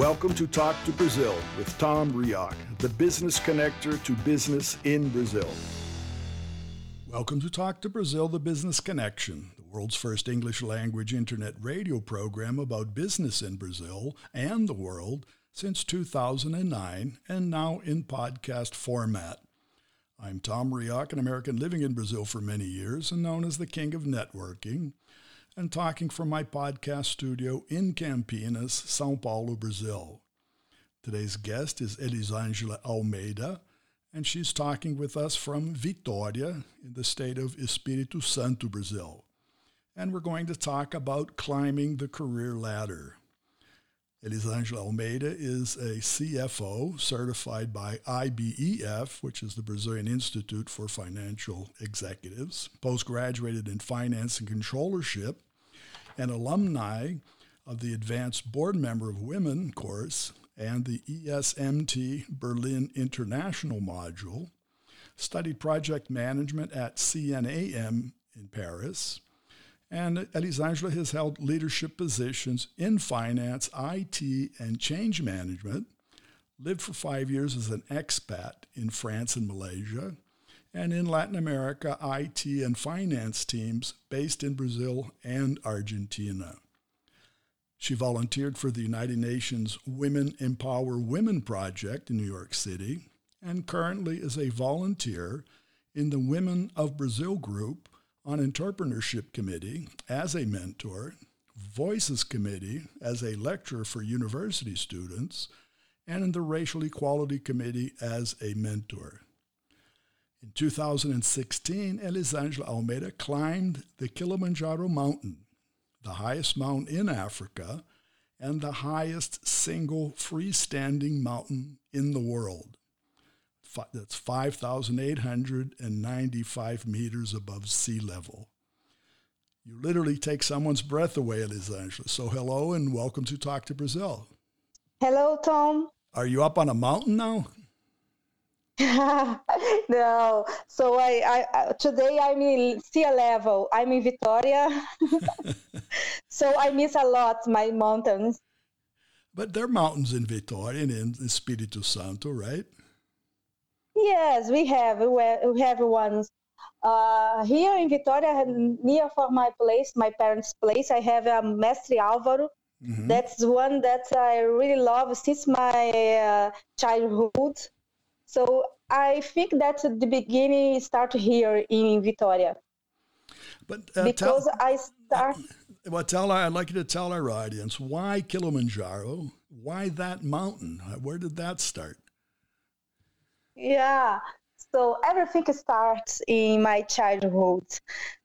Welcome to Talk to Brazil with Tom Rioch, the business connector to business in Brazil. Welcome to Talk to Brazil, the Business Connection, the world's first English language internet radio program about business in Brazil and the world since 2009 and now in podcast format. I'm Tom Rioch, an American living in Brazil for many years and known as the King of Networking and talking from my podcast studio in Campinas, Sao Paulo, Brazil. Today's guest is Elisangela Almeida, and she's talking with us from Vitória in the state of Espírito Santo, Brazil. And we're going to talk about climbing the career ladder. Elisangela Almeida is a CFO certified by IBEF, which is the Brazilian Institute for Financial Executives, postgraduated in finance and controllership, and alumni of the Advanced Board Member of Women course and the ESMT Berlin International module, studied project management at CNAM in Paris, and Elisangela has held leadership positions in finance, IT, and change management, lived for five years as an expat in France and Malaysia, and in Latin America, IT and finance teams based in Brazil and Argentina. She volunteered for the United Nations Women Empower Women Project in New York City and currently is a volunteer in the Women of Brazil group on Entrepreneurship Committee as a mentor, Voices Committee as a lecturer for university students, and in the Racial Equality Committee as a mentor. In 2016, Elisangela Almeida climbed the Kilimanjaro mountain, the highest mountain in Africa and the highest single freestanding mountain in the world. That's 5,895 meters above sea level. You literally take someone's breath away, Elisangela. So hello and welcome to Talk to Brazil. Hello, Tom. Are you up on a mountain now? no. So I, I today I'm in sea level. I'm in Vitoria. so I miss a lot my mountains. But there are mountains in Vitoria and in Espírito Santo, right? Yes, we have. We have ones. Uh, here in Victoria, near for my place, my parents' place, I have a Mestre Álvaro. Mm-hmm. That's one that I really love since my uh, childhood. So I think that the beginning start here in Victoria. But uh, because tell, I start. Well, tell I'd like you to tell our audience why Kilimanjaro, why that mountain, where did that start? Yeah. So everything starts in my childhood.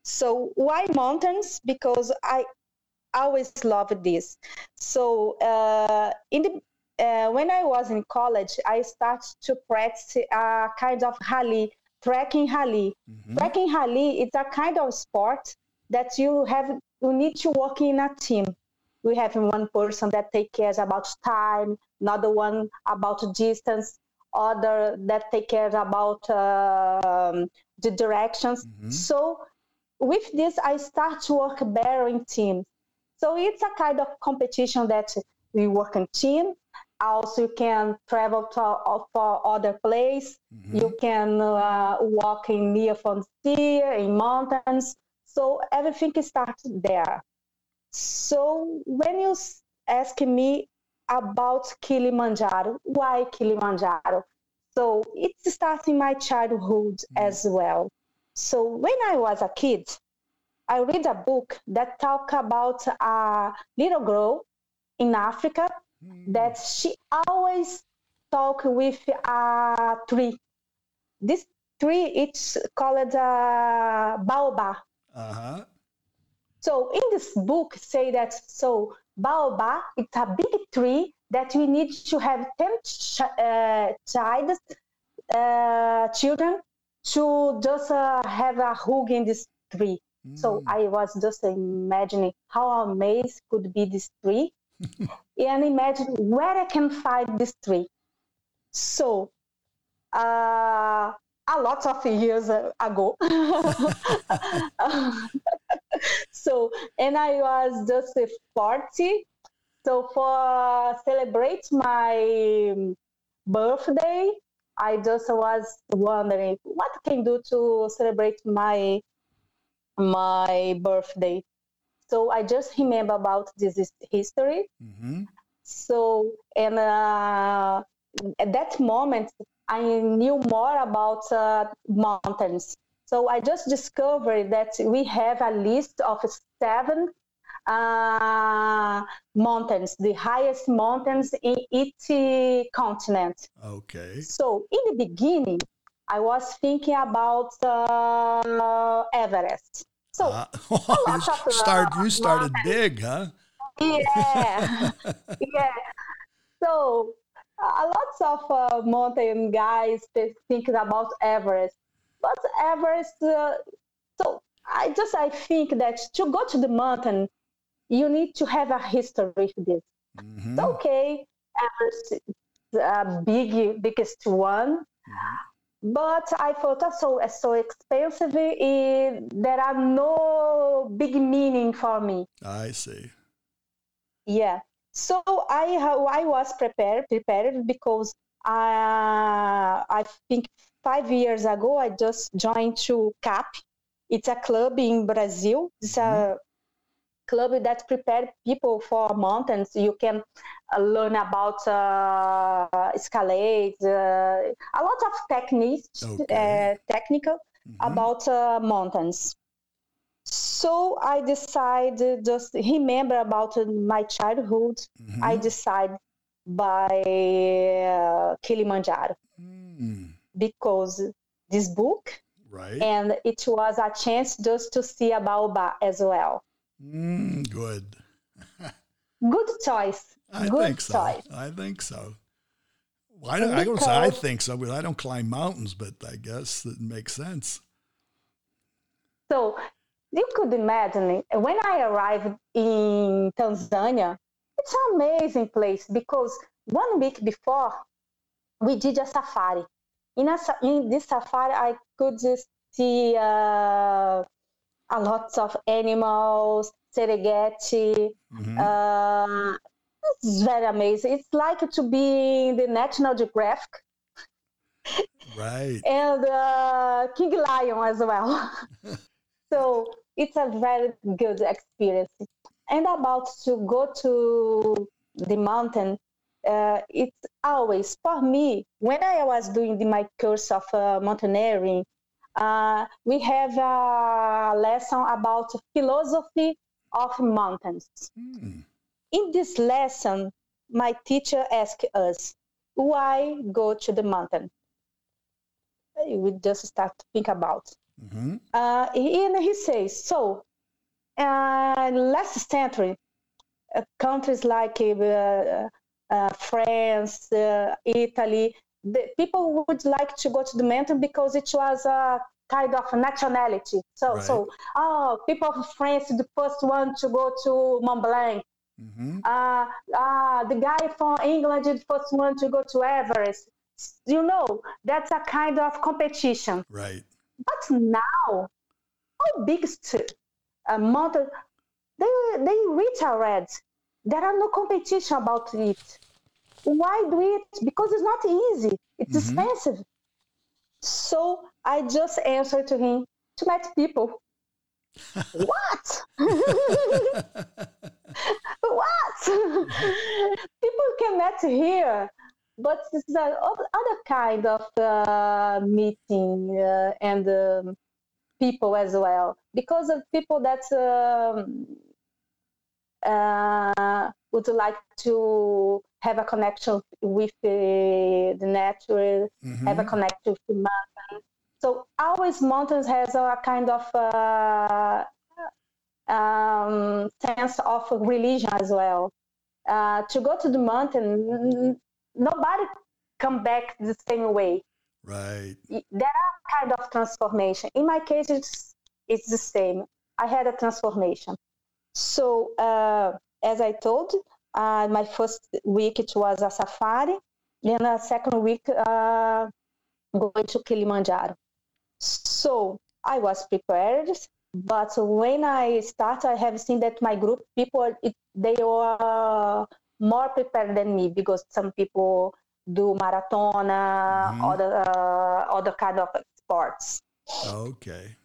So why mountains? Because I always loved this. So uh, in the uh, when I was in college, I started to practice a kind of rally, trekking rally. Mm-hmm. Trekking rally is a kind of sport that you have you need to work in a team. We have one person that take cares about time, another one about distance, other that take care about uh, the directions. Mm-hmm. So with this, I start to work better in teams. So it's a kind of competition that we work in team. Also, you can travel to uh, for other place. Mm-hmm. You can uh, walk in near frontier, in mountains. So everything starts there. So when you ask me about Kilimanjaro. Why Kilimanjaro? So it starts in my childhood mm. as well. So when I was a kid, I read a book that talk about a little girl in Africa mm. that she always talk with a tree. This tree it's called a baobab. Uh-huh. So in this book say that so baobab it's a big tree that we need to have 10 ch- uh, child, uh, children to just uh, have a hug in this tree. Mm. So I was just imagining how amazing could be this tree and imagine where I can find this tree. So uh, a lot of years ago. so, and I was just 40. So for celebrate my birthday, I just was wondering what can do to celebrate my my birthday. So I just remember about this history. Mm-hmm. So and uh, at that moment, I knew more about uh, mountains. So I just discovered that we have a list of seven uh, mountains, the highest mountains in each continent. Okay. So in the beginning, I was thinking about uh, Everest. So uh, you, start, you started mountains. big, huh? Yeah, yeah. So a lots of uh, mountain guys thinking about Everest, Uh, so I just I think that to go to the mountain, you need to have a history with this. Mm-hmm. okay, Everest is a big biggest one. Mm-hmm. But I thought also it's so expensive. It, there are no big meaning for me. I see. Yeah. So I I was prepared prepared because uh, I think five years ago I just joined to CAP. It's a club in Brazil. It's a club that prepare people for mountains. You can uh, learn about uh, escalade, uh, a lot of techniques, okay. Uh, technical mm-hmm. about uh, mountains so I decided just remember about my childhood. Mm-hmm. I decided by uh, Kilimanjaro. Because this book, right? And it was a chance just to see a baobab as well. Mm, good. good choice. I good think so. Choice. I think so. Well, I don't, I don't say I think so because I don't climb mountains, but I guess it makes sense. So you could imagine when I arrived in Tanzania, it's an amazing place because one week before we did a safari. In, a, in this safari, I could see uh, a lot of animals, Serengeti. Mm-hmm. Uh, it's very amazing. It's like to be in the National Geographic. Right. and uh, King Lion as well. so it's a very good experience. And about to go to the mountain, uh, it's always for me when I was doing the, my course of uh, mountaineering. Uh, we have a lesson about philosophy of mountains. Mm. In this lesson, my teacher asked us, "Why go to the mountain?" We just start to think about Mm-hmm. Uh, and he says, so uh, last century, uh, countries like uh, uh, France, uh, Italy, the people would like to go to the mountain because it was a kind of nationality. So, right. so oh, people of France, the first one to go to Mont Blanc. Mm-hmm. Uh, uh, the guy from England the first one to go to Everest. You know, that's a kind of competition. Right. But now, how big is a mountain? They they reach already. There are no competition about it. Why do it? Because it's not easy. It's mm-hmm. expensive. So I just answered to him to meet people. what? what? People can meet here, but it's a other kind of uh, meeting uh, and um, people as well because of people that um, uh, would like to have a connection with the, the nature, mm-hmm. have a connection with the mountains. So always mountains has a kind of uh, um, sense of religion as well. Uh, to go to the mountain, nobody come back the same way. Right. There are kind of transformation. In my case, it's it's the same. I had a transformation. So uh, as I told, uh, my first week it was a safari. Then the second week uh, going to Kilimanjaro. So I was prepared, but when I start, I have seen that my group people it, they were more prepared than me because some people do maratona, mm-hmm. other uh, other kind of sports. Okay.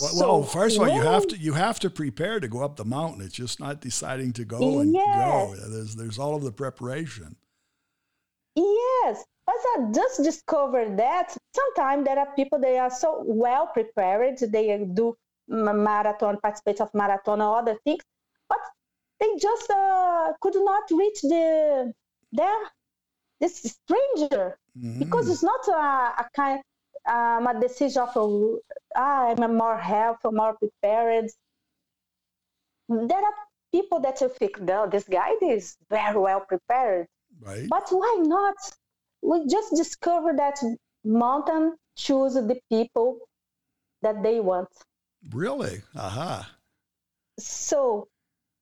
Well, so well first of all, you have to you have to prepare to go up the mountain. It's just not deciding to go and yes. go. There's there's all of the preparation. Yes, but I just discovered that sometimes there are people they are so well prepared. They do marathon, participate of marathon or other things, but they just uh, could not reach the there this stranger mm-hmm. because it's not a, a kind um, a decision of ah, I'm more healthy, more prepared. There are people that you think, no, this guy is very well prepared. Right. But why not? We just discovered that mountain choose the people that they want. Really? Aha. Uh-huh. So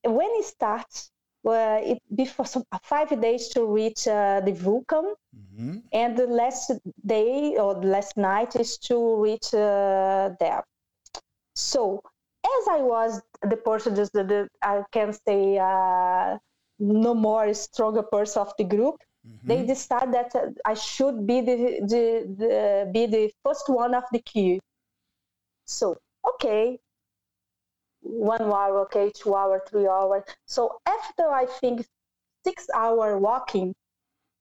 when it starts, well, it before some, five days to reach uh, the Vulcan, mm-hmm. and the last day or the last night is to reach uh, there. So as I was the person, just the, the I can say uh, no more stronger person of the group, mm-hmm. they decided that I should be the, the, the be the first one of the queue. So okay, one hour, okay, two hour, three hours. So after I think six hour walking,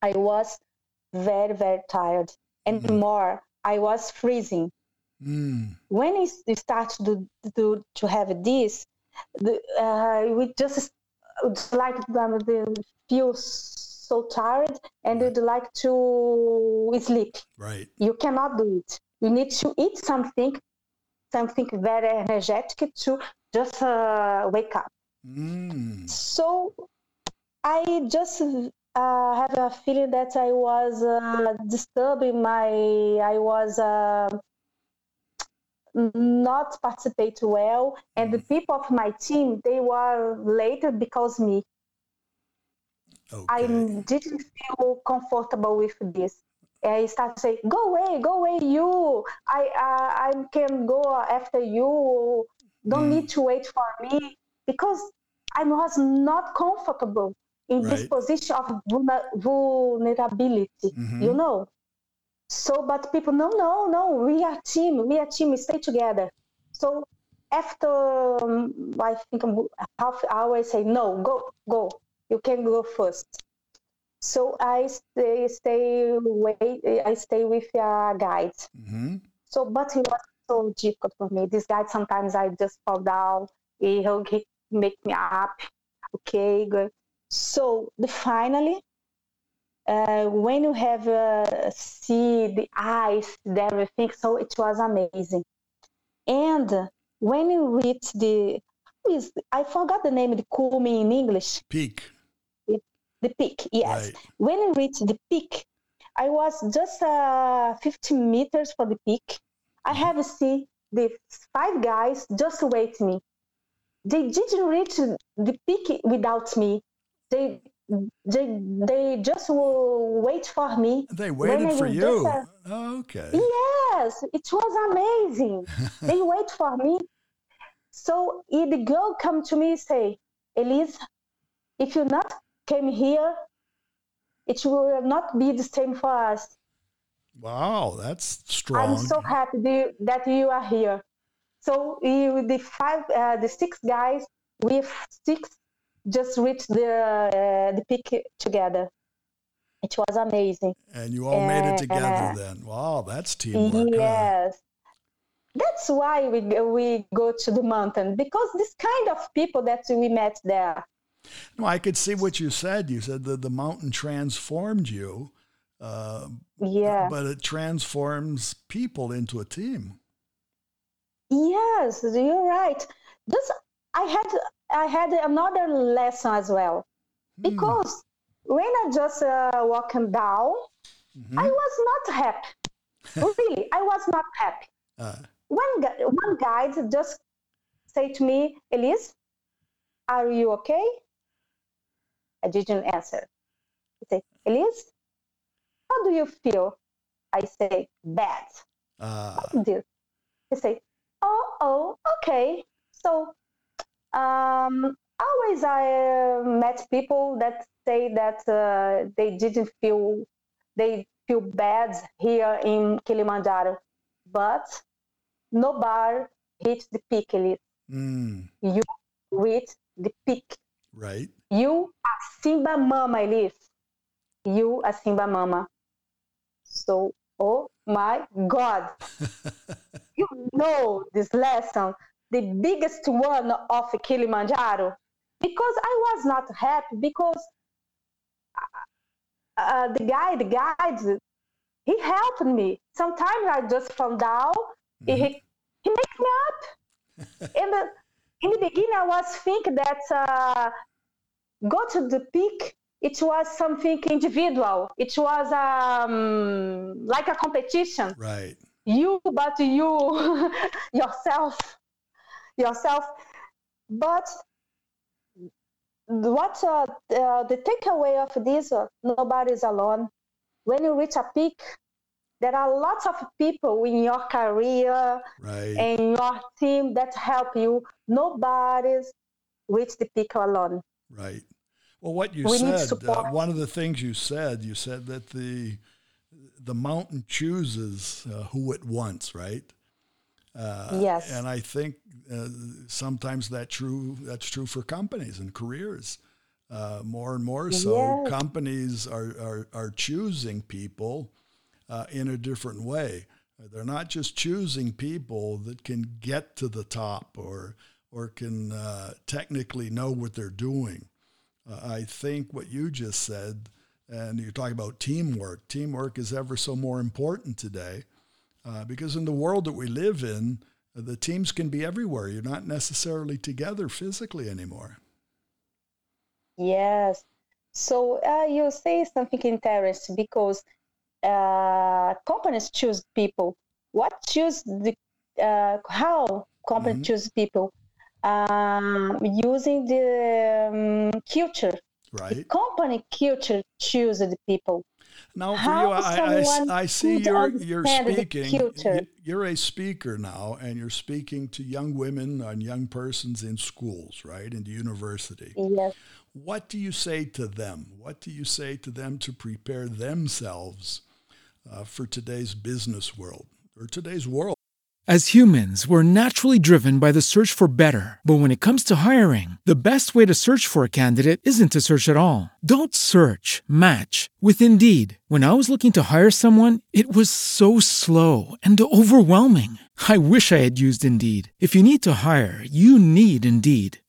I was very, very tired. And mm. more, I was freezing. Mm. When it starts to, to, to have this, the, uh, we just like them, they feel so tired and they'd like to sleep. Right. You cannot do it. You need to eat something something very energetic to just uh, wake up. Mm. So I just uh, have a feeling that I was uh, disturbing my, I was uh, not participate well, and the people of my team they were later because me. Okay. I didn't feel comfortable with this. I start to say, "Go away, go away, you! I uh, I can go after you. Don't mm. need to wait for me because I was not comfortable in right. this position of vulnerability. Mm-hmm. You know. So, but people, no, no, no. We are team. We are team. We stay together. So after um, I think half hour, I say, no, go, go. You can go first. So I stay, stay wait, I stay with a guide. Mm-hmm. So, but it was so difficult for me. This guide sometimes I just fall down. He'll make me up. Okay, good. So the finally, uh, when you have uh, see the ice, the everything, so it was amazing. And when you reach the, is I forgot the name, the cume in English. Peak the peak, yes. Right. When I reached the peak, I was just uh, 15 meters from the peak. I mm-hmm. have seen the five guys just wait me. They didn't reach the peak without me. They they they just will wait for me. They waited for you. Uh, oh, okay. Yes, it was amazing. they wait for me. So if the girl come to me say, Elise, if you're not came here, it will not be the same for us. Wow, that's strong. I'm so happy that you are here. So you, the five, uh, the six guys, with six just reached the uh, the peak together. It was amazing. And you all made it together uh, then. Wow, that's teamwork. Yes. Huh? That's why we we go to the mountain because this kind of people that we met there. No, I could see what you said. You said that the mountain transformed you. Uh, yeah. But it transforms people into a team. Yes, you're right. Just I had I had another lesson as well hmm. because when I just uh, walking down, mm-hmm. I was not happy. really, I was not happy. Uh. One one guide just say to me, Elise, are you okay? I didn't answer. He said, Elise, how do you feel? I say, bad. Uh. He say, oh, oh, okay. So um, always I uh, met people that say that uh, they didn't feel they feel bad here in Kilimanjaro, but no bar hit the peak. Mm. You reach the peak. Right. You are Simba Mama, Elise. You are Simba Mama. So, oh my God. you know this lesson, the biggest one of Kilimanjaro, because I was not happy because uh, uh, the guy, the guide, he helped me. Sometimes I just found out mm-hmm. he he makes me up. in the in the beginning, I was thinking that uh, go to the peak. It was something individual. It was um, like a competition. Right. You, but you yourself, yourself. But what uh, uh, the takeaway of this uh, nobody's alone when you reach a peak there are lots of people in your career right. and your team that help you nobody's reach the peak alone right well what you we said uh, one of the things you said you said that the the mountain chooses uh, who it wants right uh, yes and i think uh, sometimes that true that's true for companies and careers uh, more and more so. Yes. Companies are, are, are choosing people uh, in a different way. They're not just choosing people that can get to the top or or can uh, technically know what they're doing. Uh, I think what you just said, and you're talking about teamwork. Teamwork is ever so more important today, uh, because in the world that we live in, the teams can be everywhere. You're not necessarily together physically anymore. Yes. So uh, you say something interesting because uh, companies choose people. What choose the uh, how companies mm-hmm. choose people? Um, using the um, culture. Right. The company culture choose the people. Now, for you, I, I, I, see you're, you're speaking. You're a speaker now, and you're speaking to young women and young persons in schools, right, in the university. Yes. What do you say to them? What do you say to them to prepare themselves uh, for today's business world or today's world? As humans, we're naturally driven by the search for better. But when it comes to hiring, the best way to search for a candidate isn't to search at all. Don't search, match with Indeed. When I was looking to hire someone, it was so slow and overwhelming. I wish I had used Indeed. If you need to hire, you need Indeed.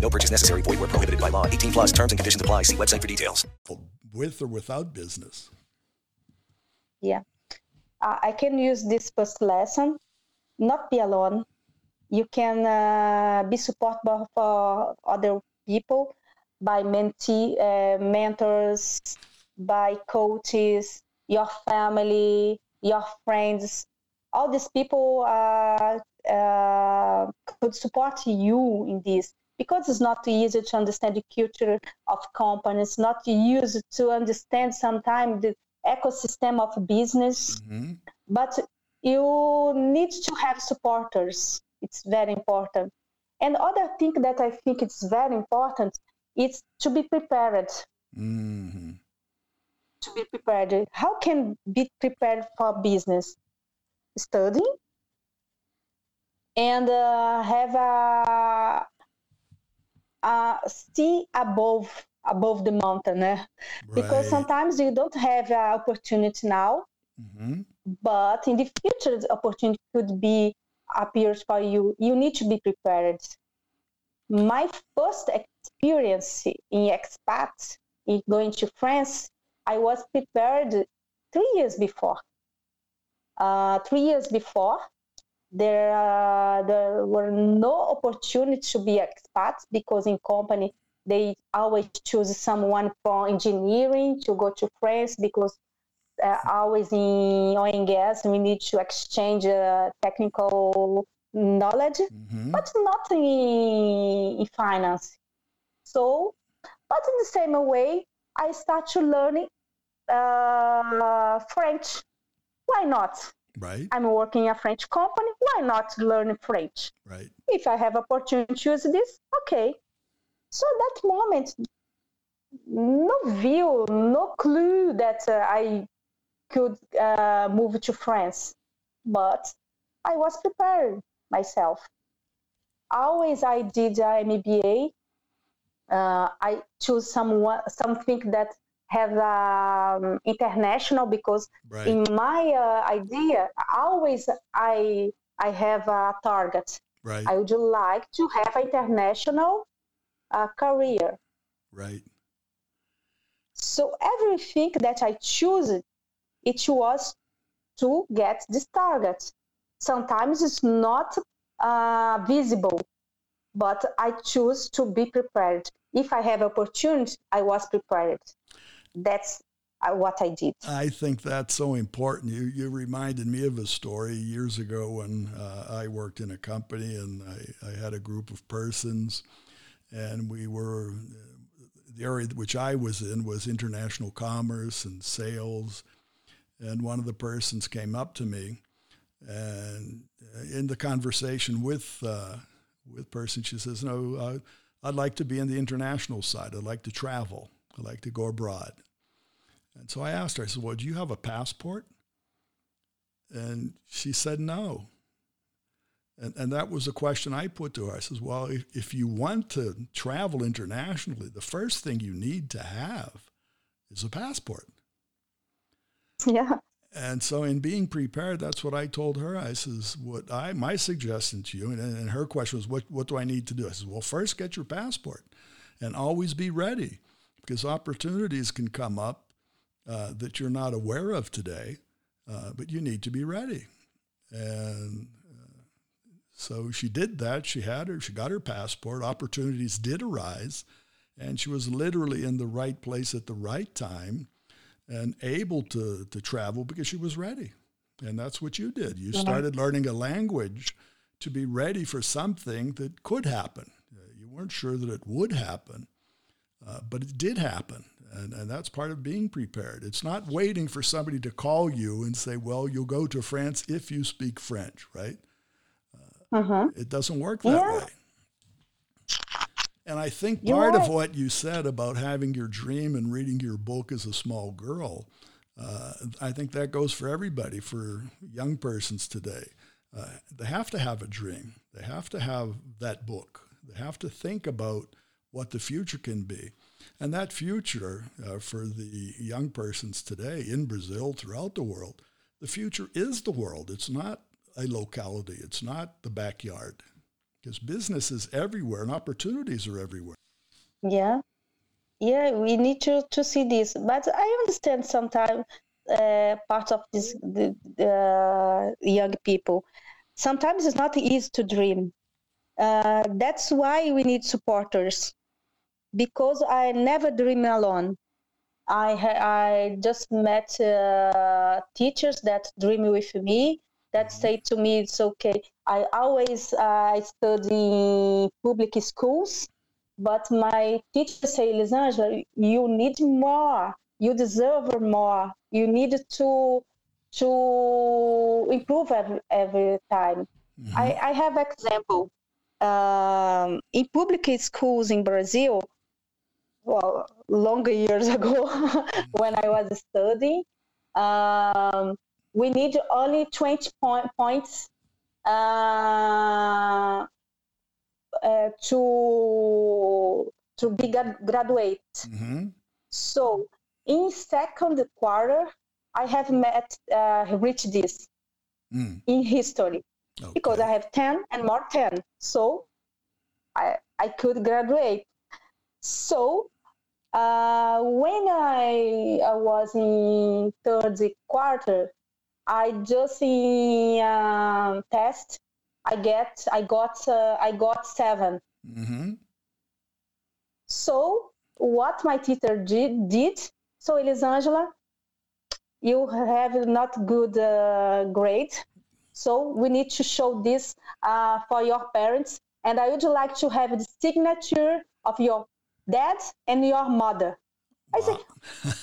No purchase necessary. Void where prohibited by law. 18 plus terms and conditions apply. See website for details. With or without business. Yeah. Uh, I can use this first lesson, not be alone. You can uh, be supported for other people by mentee, uh, mentors, by coaches, your family, your friends. All these people uh, uh, could support you in this because it's not easy to understand the culture of companies. Not easy to understand sometimes the ecosystem of business. Mm-hmm. But you need to have supporters. It's very important. And other thing that I think it's very important is to be prepared. Mm-hmm. To be prepared. How can be prepared for business? Studying and uh, have a, a see above above the mountain eh? right. because sometimes you don't have an opportunity now mm-hmm. but in the future the opportunity could be appears for you you need to be prepared my first experience in expat in going to france i was prepared three years before uh, three years before there uh, there were no opportunities to be expats because in company they always choose someone from engineering to go to France because uh, always in oil and gas we need to exchange uh, technical knowledge, mm-hmm. but not in, in, finance. So, but in the same way, I start to learn uh, French. Why not? Right. I'm working a French company. Why not learn French? Right. If I have opportunity to use this, okay, so that moment, no view, no clue that uh, I could uh, move to France, but I was prepared myself. Always, I did a MBA. Uh, I choose someone something that have um, international because right. in my uh, idea, always I I have a target. Right. I would like to have international uh, career. Right. So everything that I choose, it was to get this target. Sometimes it's not uh, visible, but I choose to be prepared. If I have opportunity, I was prepared. That's uh, what I did. I think that's so important. You you reminded me of a story years ago when uh, I worked in a company and I, I had a group of persons and we were the area which I was in was international commerce and sales. And one of the persons came up to me, and in the conversation with uh, with person, she says, "No, uh, I'd like to be in the international side. I'd like to travel. I'd like to go abroad." And so I asked her. I said, "Well, do you have a passport?" And she said, "No." And, and that was a question I put to her. I says, well, if, if you want to travel internationally, the first thing you need to have is a passport. Yeah. And so in being prepared, that's what I told her. I says, what I, my suggestion to you, and, and her question was, what, what do I need to do? I says, well, first get your passport and always be ready because opportunities can come up uh, that you're not aware of today, uh, but you need to be ready. And so she did that. She had her, she got her passport. Opportunities did arise, and she was literally in the right place at the right time and able to, to travel because she was ready. And that's what you did. You started learning a language to be ready for something that could happen. You weren't sure that it would happen, uh, but it did happen. And, and that's part of being prepared. It's not waiting for somebody to call you and say, well, you'll go to France if you speak French, right? Uh-huh. It doesn't work that yeah. way. And I think part of what you said about having your dream and reading your book as a small girl, uh, I think that goes for everybody, for young persons today. Uh, they have to have a dream. They have to have that book. They have to think about what the future can be. And that future uh, for the young persons today in Brazil, throughout the world, the future is the world. It's not a locality. It's not the backyard. Because business is everywhere and opportunities are everywhere. Yeah. Yeah, we need to, to see this. But I understand sometimes uh, part of this the, the young people. Sometimes it's not easy to dream. Uh, that's why we need supporters because I never dream alone. I I just met uh, teachers that dream with me that mm-hmm. say to me it's okay. I always uh, study public schools, but my teacher say, Lisangela, you need more. You deserve more. You need to to improve every, every time. Mm-hmm. I, I have example. Um, in public schools in Brazil, well, longer years ago when I was studying. Um, we need only 20 point, points uh, uh, to to be graduate. Mm-hmm. So in second quarter, I have met uh, reached this mm. in history okay. because I have 10 and more 10. So I, I could graduate. So uh, when I, I, was in third quarter, I just in um, test, I get I got uh, I got 7 mm-hmm. So what my teacher did, did so Elisangela, you have not good uh, grade, so we need to show this uh, for your parents, and I would like to have the signature of your dad and your mother. I said,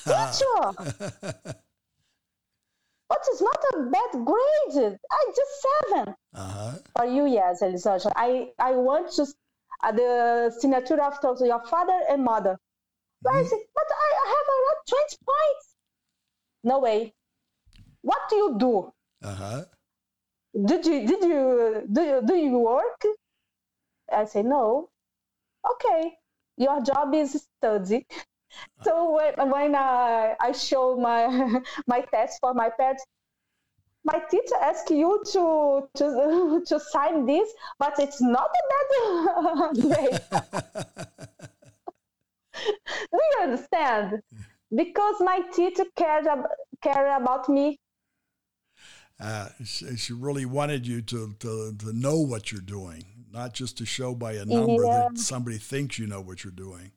teacher, but it's not a bad grade. I just 7 uh-huh. For you, yes, Elisangela. I, I want to uh, the signature of your father and mother. Mm-hmm. I said, but I, I have around 20 points. No way. What do you do? Uh-huh. Did you did you do you do you work? I say no. Okay your job is study. So when, when I, I show my my test for my pets, my teacher asks you to to to sign this, but it's not a bad grade. Do you understand? Because my teacher cared ab- cared about me. Uh, she, she, really wanted you to, to, to know what you're doing not just to show by a number yeah. that somebody thinks you know what you're doing.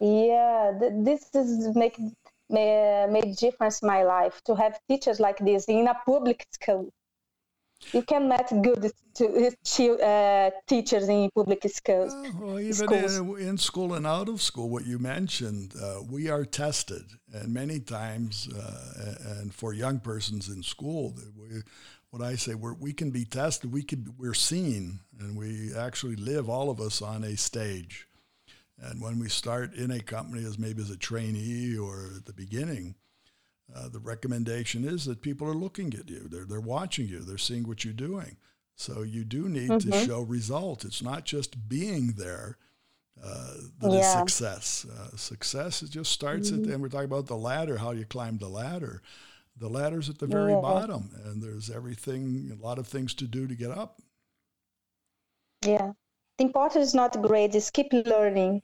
Yeah, this is make made difference in my life to have teachers like this in a public school. You can meet good to, uh, teachers in public schools. Uh, well, even in, in, school and out of school, what you mentioned, uh, we are tested, and many times, uh, and for young persons in school, we, what I say, we're, we can be tested, we can, we're seen, and we actually live, all of us, on a stage. And when we start in a company as maybe as a trainee or at the beginning, uh, the recommendation is that people are looking at you. They're, they're watching you. They're seeing what you're doing. So you do need mm-hmm. to show results. It's not just being there uh, that yeah. is success. Uh, success just starts mm-hmm. at, and we're talking about the ladder, how you climb the ladder the ladder's at the very yeah. bottom and there's everything a lot of things to do to get up. Yeah. The important is not grades it's keep learning.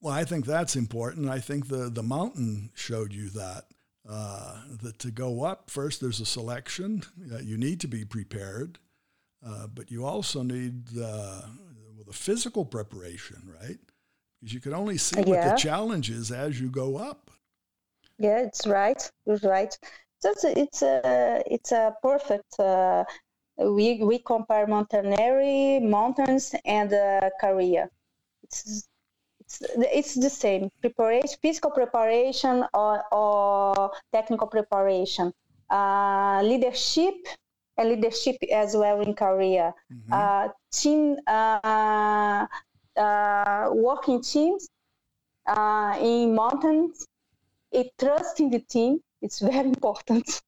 Well i think that's important. I think the the mountain showed you that uh, that to go up first there's a selection uh, you need to be prepared uh, but you also need uh, well, the physical preparation right? Because you can only see yeah. what the challenge is as you go up yeah, it's right. Right. So it's a, it's a, perfect. Uh, we we compare Montanari mountains and uh, Career. It's it's it's the same preparation, physical preparation or, or technical preparation, uh, leadership and leadership as well in Career. Mm-hmm. Uh, team uh, uh, working teams uh, in mountains a trust in the team is very important.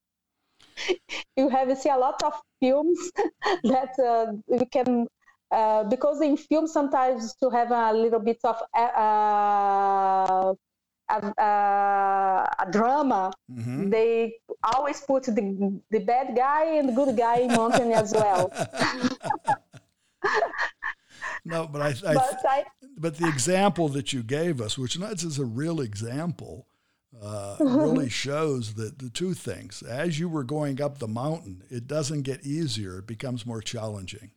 you have see a lot of films that uh, we can uh, because in film sometimes to have a little bit of uh, a, a, drama, mm-hmm. they always put the, the bad guy and the good guy in mountain as well. no, but I, I, but, I, but the example that you gave us, which is a real example, uh, really shows that the two things. As you were going up the mountain, it doesn't get easier; it becomes more challenging.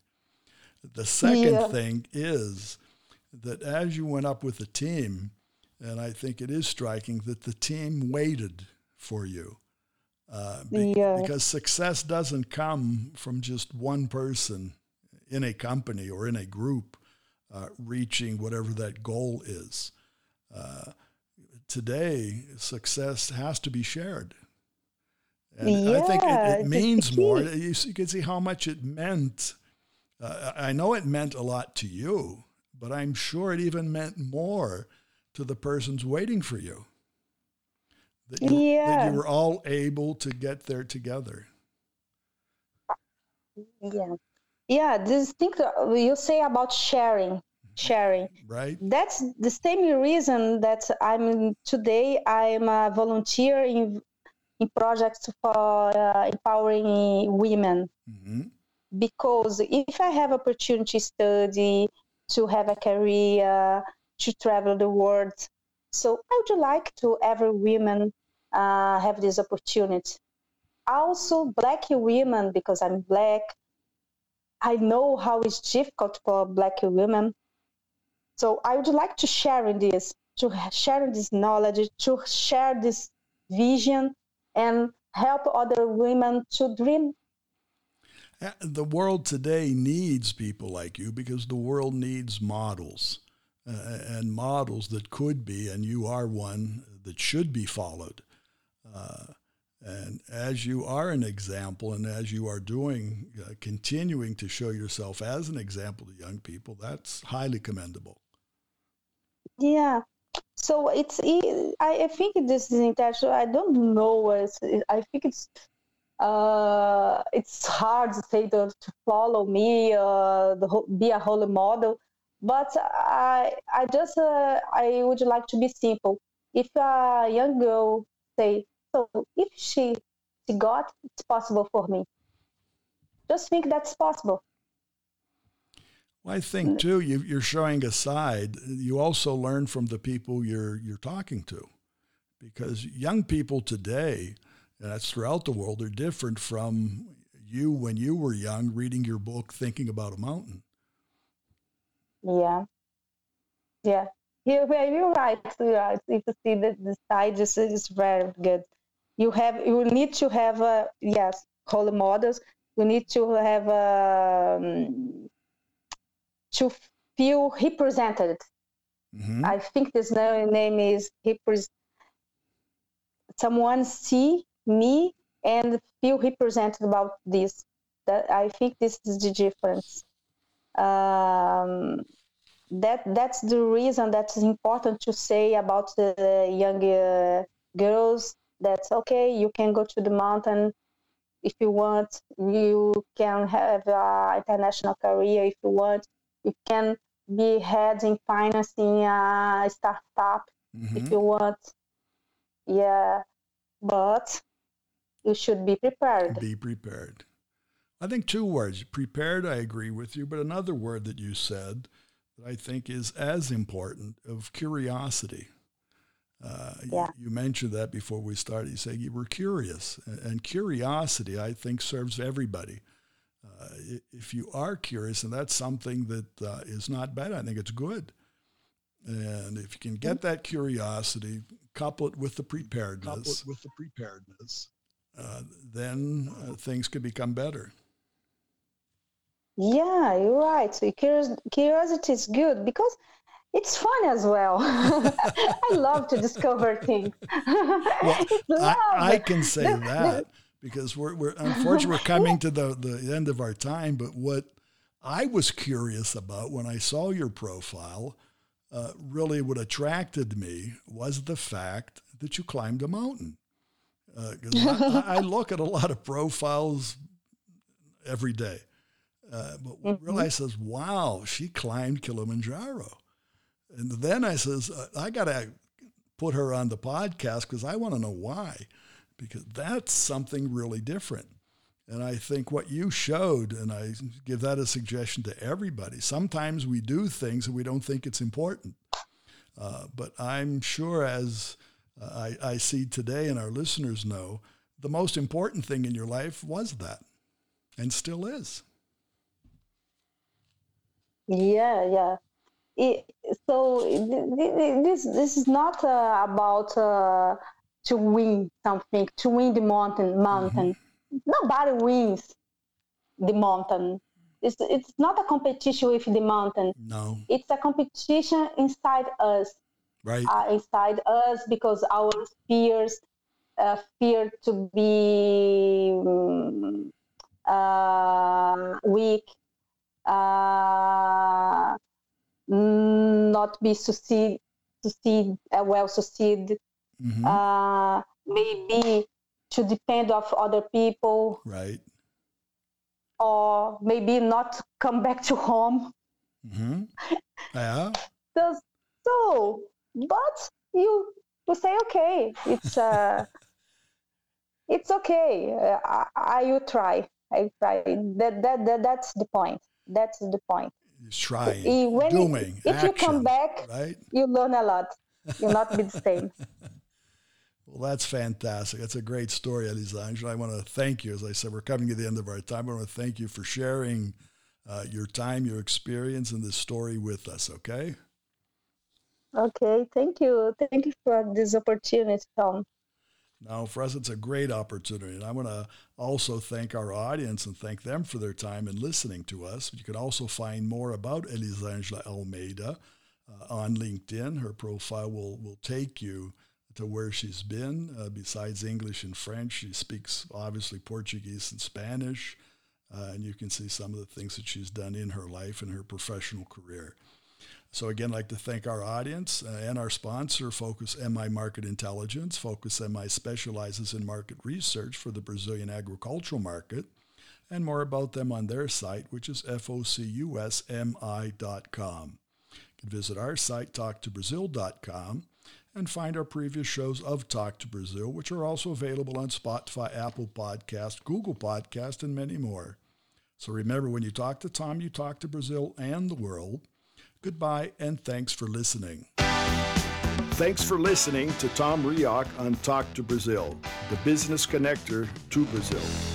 The second yeah. thing is that as you went up with the team, and I think it is striking that the team waited for you. Uh, be, yeah. Because success doesn't come from just one person in a company or in a group uh, reaching whatever that goal is. Uh, today, success has to be shared. And yeah, I think it, it means more. You, you, can see how much it meant. Uh, I know it meant a lot to you, but I'm sure it even meant more to the persons waiting for you. That you, yeah. that you were all able to get there together. Yeah. Yeah, this thing you say about sharing, sharing. Right. That's the same reason that I'm today. I'm a volunteer in in projects for uh, empowering women. Mm-hmm. Because if I have opportunity to study, to have a career, to travel the world. So I would like to every women uh, have this opportunity. Also, black women, because I'm black, I know how it's difficult for black women. So I would like to share in this, to share this knowledge, to share this vision, and help other women to dream. The world today needs people like you because the world needs models uh, and models that could be, and you are one that should be followed. Uh, and as you are an example, and as you are doing, uh, continuing to show yourself as an example to young people, that's highly commendable. Yeah. So it's, I think this is intentional. I don't know. I think it's, uh, it's hard to say to, to follow me, uh, the, be a role model but I, I just, uh, I would like to be simple. If a young girl say, so if she, she got, it's possible for me. Just think that's possible. Well, I think too, you, are showing a side. You also learn from the people you're you're talking to, because young people today, and that's throughout the world, are different from you when you were young, reading your book, thinking about a mountain. Yeah. Yeah. You, you're right. You're right. You see the, the side is, is very good. You have you need to have a yes role models. You need to have a, um, to feel represented. Mm-hmm. I think this name is repres- someone see me and feel represented about this. That I think this is the difference um, that that's the reason that's important to say about the young uh, girls that's okay you can go to the mountain if you want you can have an international career if you want you can be head in financing a startup mm-hmm. if you want yeah but you should be prepared be prepared I think two words. Prepared, I agree with you, but another word that you said that I think is as important of curiosity. Uh, yeah. you, you, mentioned that before we started. You say you were curious, and curiosity, I think, serves everybody. Uh, if you are curious, and that's something that uh, is not bad, I think it's good. And if you can get that curiosity, couple it with the preparedness, couple it with the preparedness, uh, then uh, things can become better. Yeah, you're right. So curiosity is good because it's fun as well. I love to discover things. well, I, I, can say that because we're, we're unfortunately we're coming to the, the end of our time. But what I was curious about when I saw your profile, uh, really what attracted me was the fact that you climbed a mountain. Uh, I, I look at a lot of profiles every day Uh, but mm-hmm. realized says, wow, she climbed Kilimanjaro. And then I says, I got to put her on the podcast because I want to know why, because that's something really different. And I think what you showed, and I give that a suggestion to everybody. Sometimes we do things and we don't think it's important. Uh, but I'm sure, as uh, I, I see today and our listeners know, the most important thing in your life was that and still is. Yeah, yeah. It, so this this is not uh, about uh, to win something, to win the mountain. Mountain. Mm-hmm. Nobody wins the mountain. It's it's not a competition with the mountain. No. It's a competition inside us. Right. Uh, inside us because our fears uh, fear to be um, uh, weak, uh, not be succeed, succeed uh, well succeed, mm-hmm. Uh, maybe to depend of other people, right? Or maybe not come back to home. Mm-hmm. Yeah. so, so, but you will say, okay, it's uh, it's okay. I, I will try. I try. That, that, that that's the point. That's the point. Trying, when doing, if action, you come back, right? you learn a lot. You'll not be the same. Well, that's fantastic. That's a great story, Elisandra. I want to thank you. As I said, we're coming to the end of our time. I want to thank you for sharing uh, your time, your experience, and this story with us. Okay. Okay. Thank you. Thank you for this opportunity, Tom. Now, for us, it's a great opportunity. And I want to also thank our audience and thank them for their time and listening to us. You can also find more about Elisangela Almeida uh, on LinkedIn. Her profile will, will take you to where she's been. Uh, besides English and French, she speaks obviously Portuguese and Spanish. Uh, and you can see some of the things that she's done in her life and her professional career. So again, I'd like to thank our audience uh, and our sponsor, Focus MI Market Intelligence. Focus MI specializes in market research for the Brazilian agricultural market, and more about them on their site, which is focusmi.com. You can visit our site, talktobrazil.com, and find our previous shows of Talk to Brazil, which are also available on Spotify, Apple Podcast, Google Podcast, and many more. So remember, when you talk to Tom, you talk to Brazil and the world. Goodbye, and thanks for listening. Thanks for listening to Tom Rioch on Talk to Brazil, the business connector to Brazil.